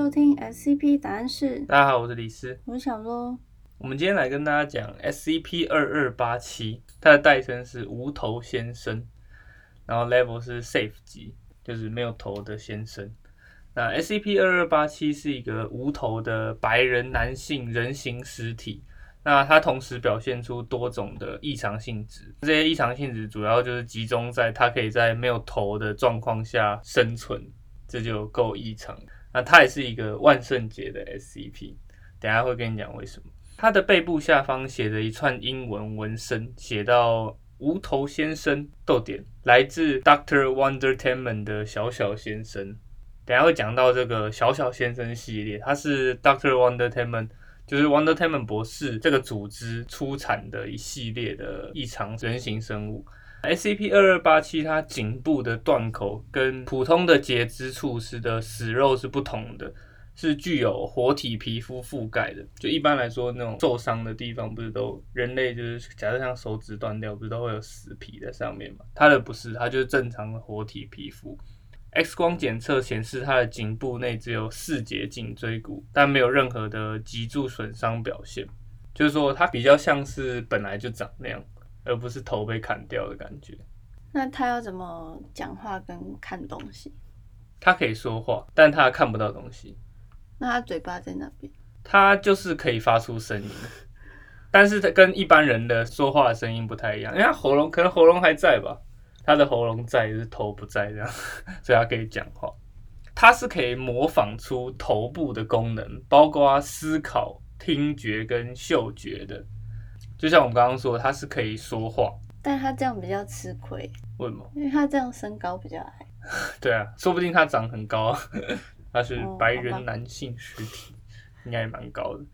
收听 SCP 答案室，大家好，我是李斯。我是小罗。我们今天来跟大家讲 SCP 二二八七，它的代称是无头先生，然后 level 是 Safe 级，就是没有头的先生。那 SCP 二二八七是一个无头的白人男性人形实体，那它同时表现出多种的异常性质，这些异常性质主要就是集中在它可以在没有头的状况下生存，这就够异常。那它也是一个万圣节的 SCP，等下会跟你讲为什么。它的背部下方写着一串英文纹身，写到“无头先生”逗点，来自 Doctor Wonder Temen 的小小先生。等下会讲到这个小小先生系列，它是 Doctor Wonder Temen，就是 Wonder Temen 博士这个组织出产的一系列的异常人形生物。SCP 二二八七，它颈部的断口跟普通的截肢处时的死肉是不同的，是具有活体皮肤覆盖的。就一般来说，那种受伤的地方不是都人类就是假设像手指断掉，不是都会有死皮在上面嘛？它的不是，它就是正常的活体皮肤。X 光检测显示，它的颈部内只有四节颈椎骨，但没有任何的脊柱损伤表现，就是说它比较像是本来就长那样，而不是头被砍掉的感觉。那他要怎么讲话跟看东西？他可以说话，但他看不到东西。那他嘴巴在那边，他就是可以发出声音，但是他跟一般人的说话的声音不太一样，因为他喉咙可能喉咙还在吧。他的喉咙在，就是头不在，这样，所以他可以讲话。它是可以模仿出头部的功能，包括思考、听觉跟嗅觉的。就像我们刚刚说，它是可以说话。但他这样比较吃亏，为什么？因为他这样身高比较矮。对啊，说不定他长很高，他是哦白人男性实体，应该也蛮高的。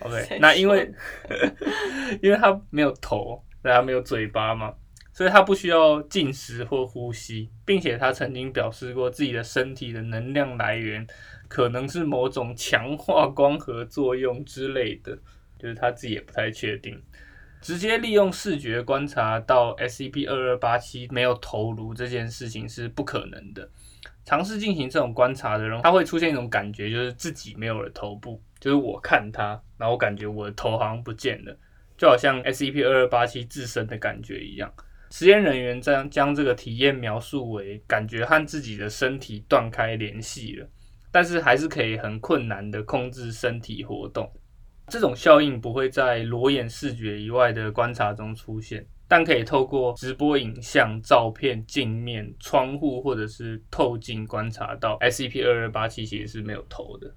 OK，那因为 因为他没有头，对，他没有嘴巴嘛，所以他不需要进食或呼吸，并且他曾经表示过自己的身体的能量来源可能是某种强化光合作用之类的，就是他自己也不太确定。直接利用视觉观察到 SCP 二二八七没有头颅这件事情是不可能的。尝试进行这种观察的人，他会出现一种感觉，就是自己没有了头部，就是我看他，然后我感觉我的头好像不见了，就好像 SCP 二二八七自身的感觉一样。实验人员将将这个体验描述为感觉和自己的身体断开联系了，但是还是可以很困难的控制身体活动。这种效应不会在裸眼视觉以外的观察中出现，但可以透过直播影像、照片、镜面、窗户或者是透镜观察到 SCP 二二八七其实是没有头的。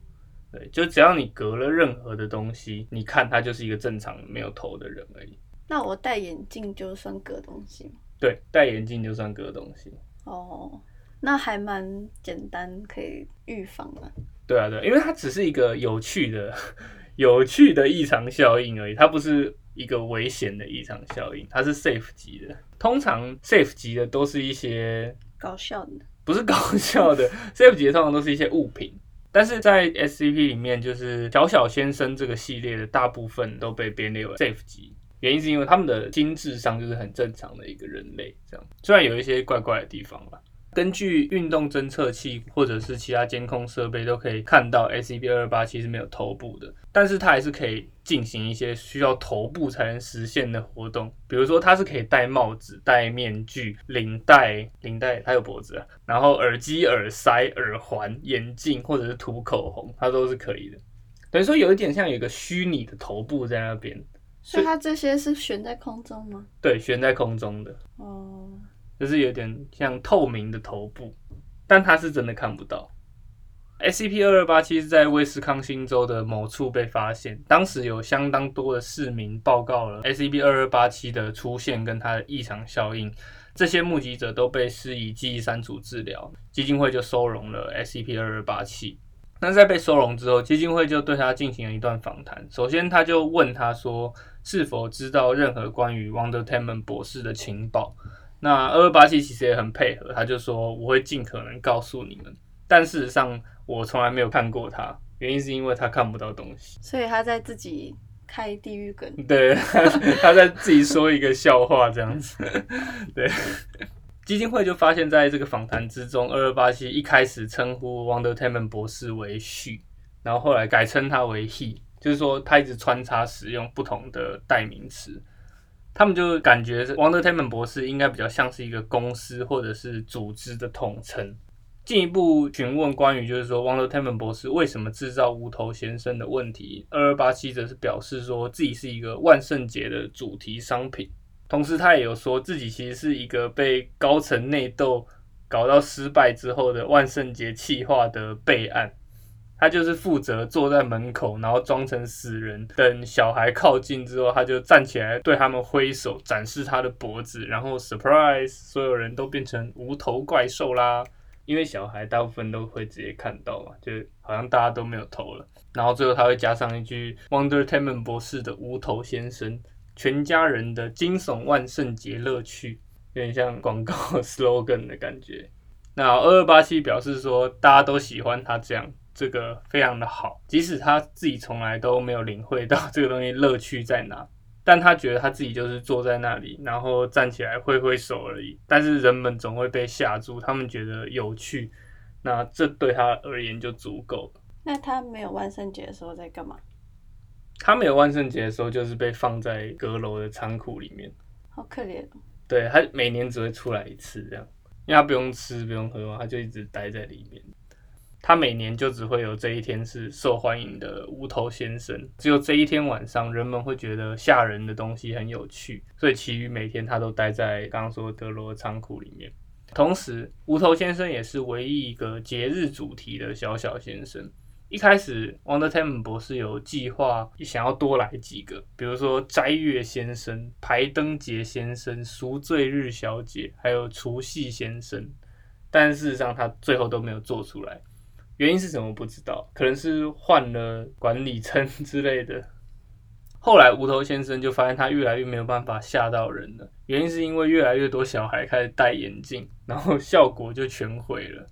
对，就只要你隔了任何的东西，你看它就是一个正常没有头的人而已。那我戴眼镜就算隔东西吗？对，戴眼镜就算隔东西。哦，那还蛮简单，可以预防的。对啊，对啊，因为它只是一个有趣的、有趣的异常效应而已，它不是一个危险的异常效应，它是 safe 级的。通常 safe 级的都是一些搞笑的，不是搞笑的，safe 级的通常都是一些物品。但是在 SCP 里面，就是小小先生这个系列的大部分都被编列为 safe 级，原因是因为他们的心智上就是很正常的一个人类，这样虽然有一些怪怪的地方吧。根据运动侦测器或者是其他监控设备都可以看到 SCP 二二八其实没有头部的，但是它还是可以进行一些需要头部才能实现的活动，比如说它是可以戴帽子、戴面具、领带、领带它有脖子啊，然后耳机、耳塞、耳环、眼镜或者是涂口红，它都是可以的。等于说有一点像有一个虚拟的头部在那边，所以它这些是悬在空中吗？对，悬在空中的。哦，就是有点像透明的头部，但它是真的看不到。SCP 二二八七是在威斯康星州的某处被发现，当时有相当多的市民报告了 SCP 二二八七的出现跟它的异常效应。这些目击者都被施以记忆删除治疗，基金会就收容了 SCP 二二八七。那在被收容之后，基金会就对他进行了一段访谈。首先，他就问他说，是否知道任何关于 Wonder Temen 博士的情报。那二二八七其实也很配合，他就说我会尽可能告诉你们，但事实上我从来没有看过他，原因是因为他看不到东西。所以他在自己开地狱梗。对，他在自己说一个笑话这样子。对，基金会就发现，在这个访谈之中，二二八七一开始称呼 Wonder Temen 博士为旭，然后后来改称他为 He，就是说他一直穿插使用不同的代名词。他们就感觉是 Wonder t a m e n 博士应该比较像是一个公司或者是组织的统称。进一步询问关于就是说 Wonder t a m e n 博士为什么制造无头先生的问题，二二八七则是表示说自己是一个万圣节的主题商品。同时，他也有说自己其实是一个被高层内斗搞到失败之后的万圣节企划的备案。他就是负责坐在门口，然后装成死人，等小孩靠近之后，他就站起来对他们挥手，展示他的脖子，然后 surprise，所有人都变成无头怪兽啦。因为小孩大部分都会直接看到嘛，就好像大家都没有头了。然后最后他会加上一句 Wonder t a m e n 博士的无头先生，全家人的惊悚万圣节乐趣，有点像广告 slogan 的感觉。那二二八七表示说，大家都喜欢他这样。这个非常的好，即使他自己从来都没有领会到这个东西乐趣在哪，但他觉得他自己就是坐在那里，然后站起来挥挥手而已。但是人们总会被吓住，他们觉得有趣，那这对他而言就足够了。那他没有万圣节的时候在干嘛？他没有万圣节的时候就是被放在阁楼的仓库里面，好可怜。对他每年只会出来一次这样，因为他不用吃不用喝嘛，他就一直待在里面。他每年就只会有这一天是受欢迎的无头先生，只有这一天晚上，人们会觉得吓人的东西很有趣，所以其余每天他都待在刚刚说德罗仓库里面。同时，无头先生也是唯一一个节日主题的小小先生。一开始，Wonder t a m e 博士有计划想要多来几个，比如说斋月先生、排灯节先生、赎罪日小姐，还有除夕先生，但事实上他最后都没有做出来。原因是什么不知道，可能是换了管理层 之类的。后来无头先生就发现他越来越没有办法吓到人了，原因是因为越来越多小孩开始戴眼镜，然后效果就全毁了。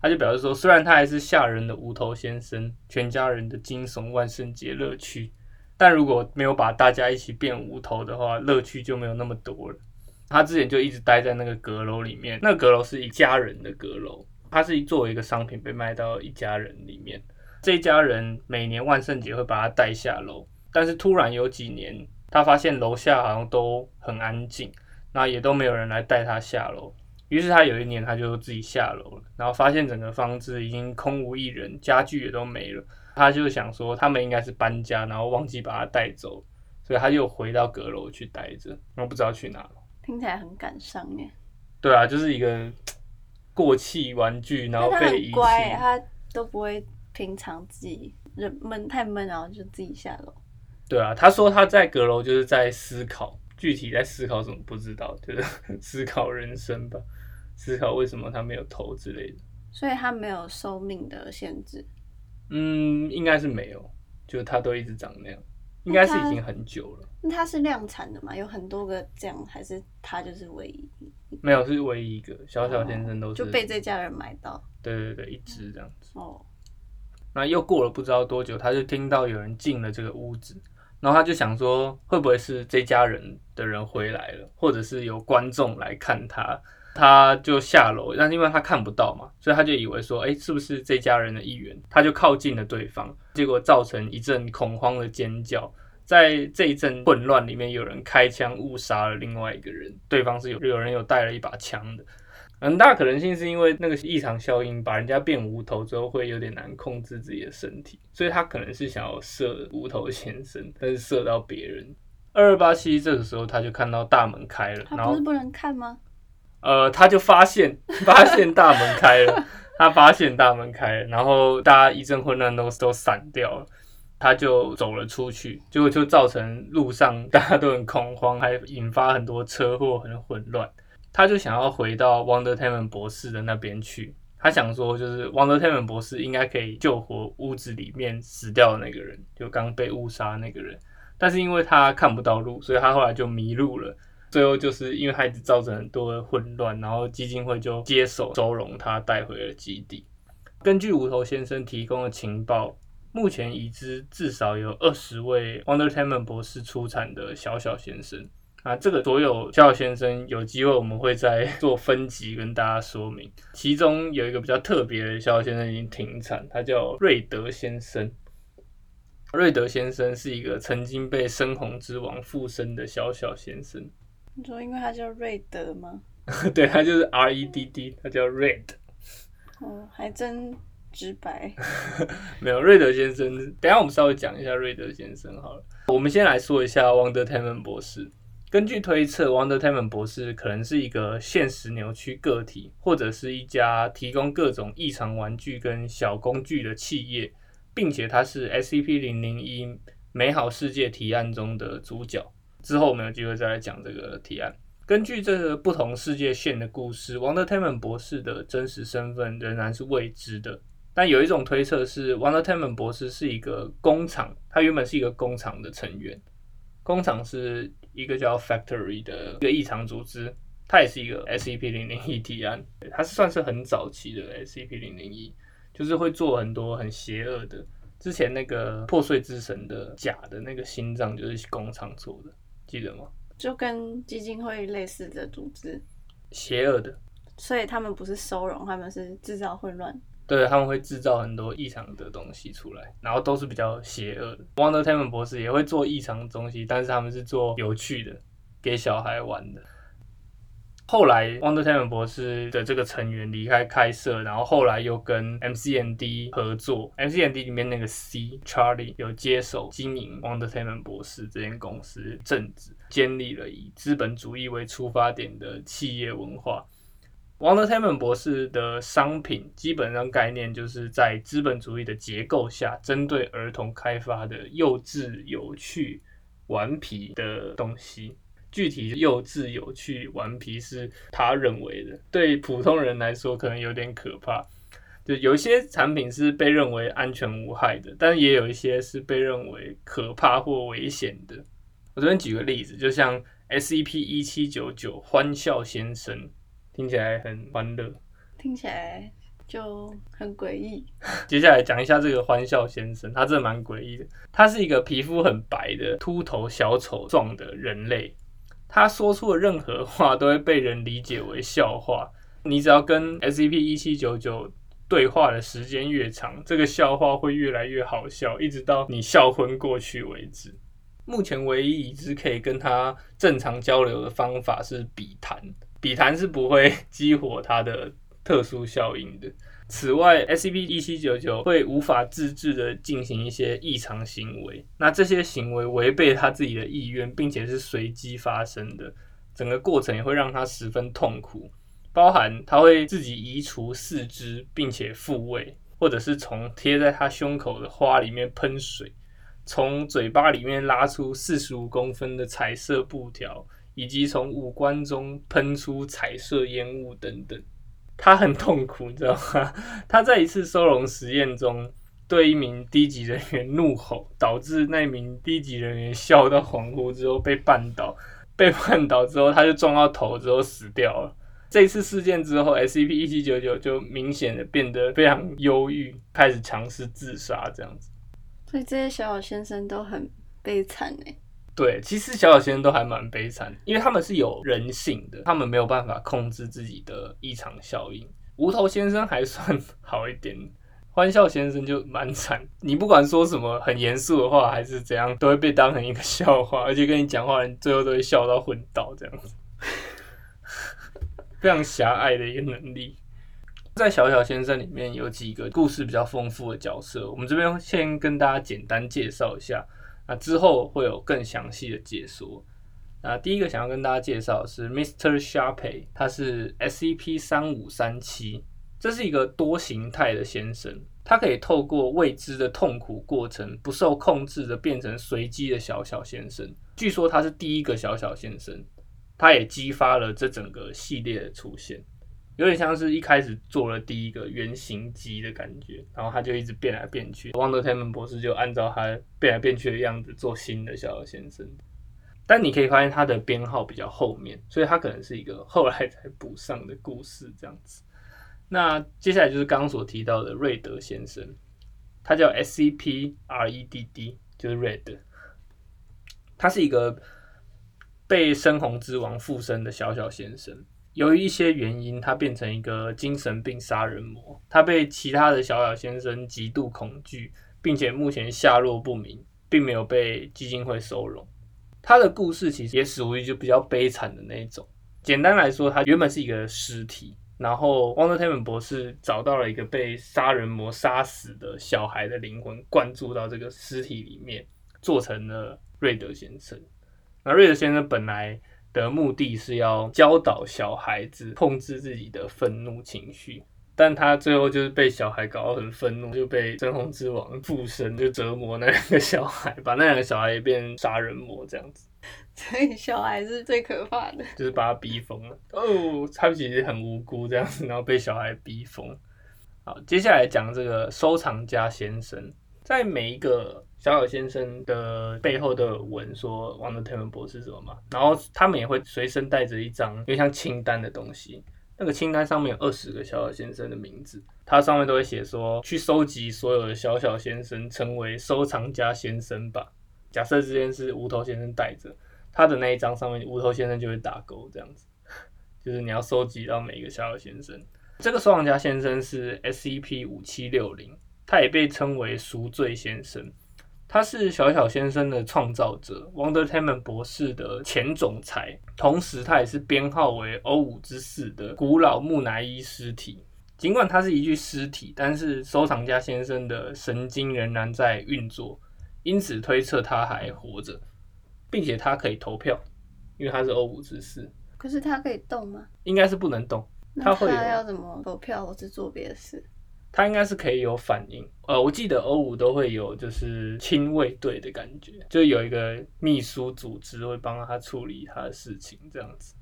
他就表示说，虽然他还是吓人的无头先生，全家人的惊悚万圣节乐趣，但如果没有把大家一起变无头的话，乐趣就没有那么多了。他之前就一直待在那个阁楼里面，那阁楼是一家人的阁楼。它是作为一个商品被卖到一家人里面，这一家人每年万圣节会把它带下楼，但是突然有几年，他发现楼下好像都很安静，那也都没有人来带他下楼，于是他有一年他就自己下楼了，然后发现整个房子已经空无一人，家具也都没了，他就想说他们应该是搬家，然后忘记把他带走，所以他又回到阁楼去待着，然后不知道去哪了。听起来很感伤耶。对啊，就是一个。过气玩具，然后被遗弃。乖，他都不会平常自己人闷太闷，然后就自己下楼。对啊，他说他在阁楼就是在思考，具体在思考什么不知道，就是 思考人生吧，思考为什么他没有头之类的。所以他没有寿命的限制。嗯，应该是没有，就他都一直长那样，应该是已经很久了。那它是量产的嘛？有很多个这样，还是它就是唯一？没有，是唯一一个小小先生都是就被这家人买到。对对对，一只这样子。哦。那又过了不知道多久，他就听到有人进了这个屋子，然后他就想说，会不会是这家人的人回来了，或者是有观众来看他？他就下楼，但是因为他看不到嘛，所以他就以为说，哎，是不是这家人的一员？他就靠近了对方，结果造成一阵恐慌的尖叫。在这一阵混乱里面，有人开枪误杀了另外一个人，对方是有有人有带了一把枪的，很大可能性是因为那个异常效应把人家变无头之后会有点难控制自己的身体，所以他可能是想要射无头先生，但是射到别人。二二八七这个时候他就看到大门开了，他不是不能看吗？呃，他就发现发现大门开了，他发现大门开了，然后大家一阵混乱都都散掉了。他就走了出去，结果就造成路上 大家都很恐慌，还引发很多车祸，很混乱。他就想要回到 Wonder t a m e n 博士的那边去，他想说，就是 Wonder t a m e n 博士应该可以救活屋子里面死掉的那个人，就刚被误杀那个人。但是因为他看不到路，所以他后来就迷路了。最后就是因为他一直造成很多的混乱，然后基金会就接手收容他，带回了基地。根据无头先生提供的情报。目前已知至少有二十位 Wonder t a m e n 博士出产的小小先生，啊，这个所有小小先生有机会我们会再做分级跟大家说明。其中有一个比较特别的小小先生已经停产，他叫瑞德先生。瑞德先生是一个曾经被深红之王附身的小小先生。你说因为他叫瑞德吗？对，他就是 R E D D，他叫 Red。哦，还真直白。没有瑞德先生，等下我们稍微讲一下瑞德先生好了。我们先来说一下 Wonder t a m a n 博士。根据推测，Wonder t a m a n 博士可能是一个现实扭曲个体，或者是一家提供各种异常玩具跟小工具的企业，并且他是 SCP 零零一美好世界提案中的主角。之后我们有机会再来讲这个提案。根据这个不同世界线的故事，王德泰曼博士的真实身份仍然是未知的。但有一种推测是，王德泰曼博士是一个工厂，他原本是一个工厂的成员。工厂是一个叫 Factory 的一个异常组织，它也是一个 SCP 零零一提案，它是算是很早期的 SCP 零零一，就是会做很多很邪恶的。之前那个破碎之神的假的那个心脏就是工厂做的，记得吗？就跟基金会类似的组织，邪恶的，所以他们不是收容，他们是制造混乱。对，他们会制造很多异常的东西出来，然后都是比较邪恶的。Wonder t a m a n 博士也会做异常的东西，但是他们是做有趣的，给小孩玩的。后来，Wonder t a m a n 博士的这个成员离开开设，然后后来又跟 MCND 合作。MCND 里面那个 C Charlie 有接手经营 Wonder t a m a n 博士这间公司，正职建立了以资本主义为出发点的企业文化。Wonder t a m a n 博士的商品基本上概念就是在资本主义的结构下，针对儿童开发的幼稚、有趣、顽皮的东西。具体幼稚、有趣、顽皮是他认为的，对普通人来说可能有点可怕。就有一些产品是被认为安全无害的，但也有一些是被认为可怕或危险的。我这边举个例子，就像 S E P 一七九九欢笑先生，听起来很欢乐，听起来就很诡异。接下来讲一下这个欢笑先生，他真的蛮诡异的。他是一个皮肤很白的秃头小丑状的人类。他说出的任何话都会被人理解为笑话。你只要跟 SCP 一七九九对话的时间越长，这个笑话会越来越好笑，一直到你笑昏过去为止。目前唯一已知可以跟他正常交流的方法是笔谈，笔谈是不会激活它的特殊效应的。此外，SCP 一七九九会无法自制的进行一些异常行为，那这些行为违背他自己的意愿，并且是随机发生的，整个过程也会让他十分痛苦，包含他会自己移除四肢并且复位，或者是从贴在他胸口的花里面喷水，从嘴巴里面拉出四十五公分的彩色布条，以及从五官中喷出彩色烟雾等等。他很痛苦，你知道吗？他在一次收容实验中，对一名低级人员怒吼，导致那名低级人员笑到恍惚之后被绊倒，被绊倒之后他就撞到头之后死掉了。这次事件之后，SCP 一七九九就明显的变得非常忧郁，开始尝试自杀这样子。所以这些小小先生都很悲惨哎。对，其实小小先生都还蛮悲惨，因为他们是有人性的，他们没有办法控制自己的异常效应。无头先生还算 好一点，欢笑先生就蛮惨。你不管说什么很严肃的话，还是怎样，都会被当成一个笑话，而且跟你讲话人最后都会笑到昏倒这样子，非常狭隘的一个能力。在小小先生里面有几个故事比较丰富的角色，我们这边先跟大家简单介绍一下。那之后会有更详细的解说。那第一个想要跟大家介绍的是 Mr. Sharpay，他是 SCP 三五三七，这是一个多形态的先生，他可以透过未知的痛苦过程，不受控制的变成随机的小小先生。据说他是第一个小小先生，他也激发了这整个系列的出现。有点像是一开始做了第一个原型机的感觉，然后他就一直变来变去。旺德泰门博士就按照他变来变去的样子做新的小小先生。但你可以发现他的编号比较后面，所以他可能是一个后来才补上的故事这样子。那接下来就是刚刚所提到的瑞德先生，他叫 SCP-REDD，就是 Red。他是一个被深红之王附身的小小先生。由于一些原因，他变成一个精神病杀人魔。他被其他的小小先生极度恐惧，并且目前下落不明，并没有被基金会收容。他的故事其实也属于就比较悲惨的那一种。简单来说，他原本是一个尸体，然后 Wonder Woman 博士找到了一个被杀人魔杀死的小孩的灵魂，灌注到这个尸体里面，做成了瑞德先生。那瑞德先生本来。的目的是要教导小孩子控制自己的愤怒情绪，但他最后就是被小孩搞得很愤怒，就被真红之王附身，就折磨那两个小孩，把那两个小孩也变杀人魔这样子。所以小孩是最可怕的，就是把他逼疯了。哦，他其实很无辜这样子，然后被小孩逼疯。好，接下来讲这个收藏家先生，在每一个。小小先生的背后的文说王德泰文博士什么嘛，然后他们也会随身带着一张有点像清单的东西，那个清单上面有二十个小小先生的名字，它上面都会写说去收集所有的小小先生，成为收藏家先生吧。假设这件是无头先生带着他的那一张上面，无头先生就会打勾，这样子，就是你要收集到每一个小小先生。这个收藏家先生是 SCP 五七六零，他也被称为赎罪先生。他是小小先生的创造者，Wonder t a m a n 博士的前总裁，同时他也是编号为 O 五之四的古老木乃伊尸体。尽管他是一具尸体，但是收藏家先生的神经仍然在运作，因此推测他还活着，并且他可以投票，因为他是 O 五之四。可是他可以动吗？应该是不能动。他会要怎么投票，或是做别的事？他应该是可以有反应，呃，我记得欧五都会有就是亲卫队的感觉，就有一个秘书组织会帮他处理他的事情这样子。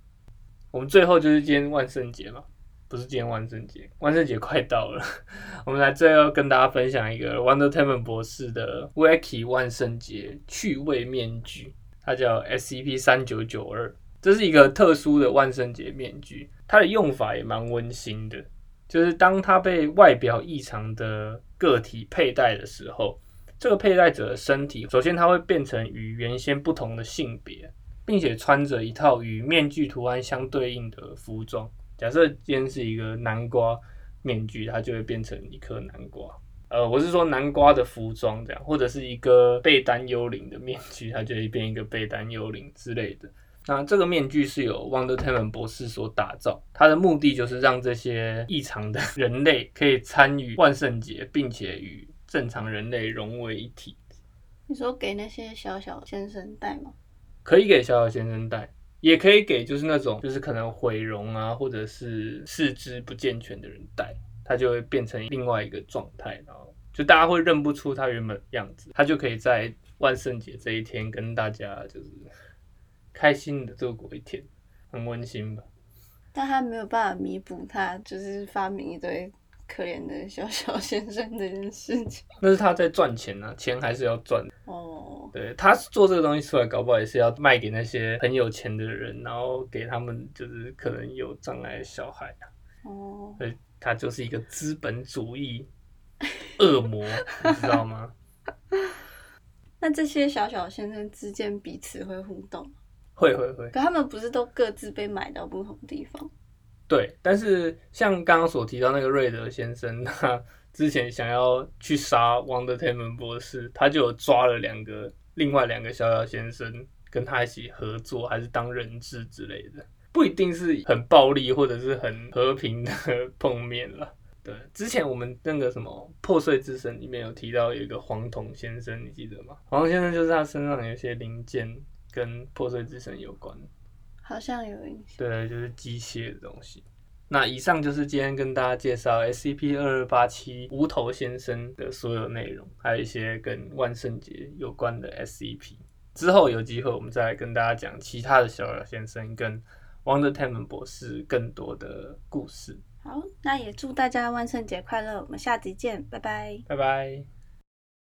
我们最后就是今天万圣节嘛，不是今天万圣节，万圣节快到了，我们来最后跟大家分享一个 Wonder Woman 博士的 Wacky 万圣节趣味面具，它叫 SCP 三九九二，这是一个特殊的万圣节面具，它的用法也蛮温馨的。就是当它被外表异常的个体佩戴的时候，这个佩戴者的身体首先它会变成与原先不同的性别，并且穿着一套与面具图案相对应的服装。假设今天是一个南瓜面具，它就会变成一颗南瓜。呃，我是说南瓜的服装这样，或者是一个被单幽灵的面具，它就会变一个被单幽灵之类的。那这个面具是由 Wonder Woman 博士所打造，它的目的就是让这些异常的 人类可以参与万圣节，并且与正常人类融为一体。你说给那些小小先生戴吗？可以给小小先生戴，也可以给就是那种就是可能毁容啊，或者是四肢不健全的人戴，他就会变成另外一个状态，然后就大家会认不出他原本样子，他就可以在万圣节这一天跟大家就是。开心的度过一天，很温馨吧？但他没有办法弥补他就是发明一堆可怜的小小先生这件事情。那是他在赚钱啊，钱还是要赚。哦，对他做这个东西出来，搞不好也是要卖给那些很有钱的人，然后给他们就是可能有障碍的小孩啊。哦，所以他就是一个资本主义恶魔，你知道吗？那这些小小先生之间彼此会互动？会会会，可他们不是都各自被买到不同地方？对，但是像刚刚所提到那个瑞德先生，他之前想要去杀王德泰门博士，他就有抓了两个另外两个小小先生跟他一起合作，还是当人质之类的，不一定是很暴力或者是很和平的 碰面了。对，之前我们那个什么破碎之神里面有提到有一个黄铜先生，你记得吗？黄铜先生就是他身上有些零件。跟破碎之神有关，好像有印象。对，就是机械的东西。那以上就是今天跟大家介绍 SCP 二二八七无头先生的所有内容，还有一些跟万圣节有关的 SCP。之后有机会我们再来跟大家讲其他的小小先生跟 Wonder Woman 博士更多的故事。好，那也祝大家万圣节快乐！我们下集见，拜拜，拜拜。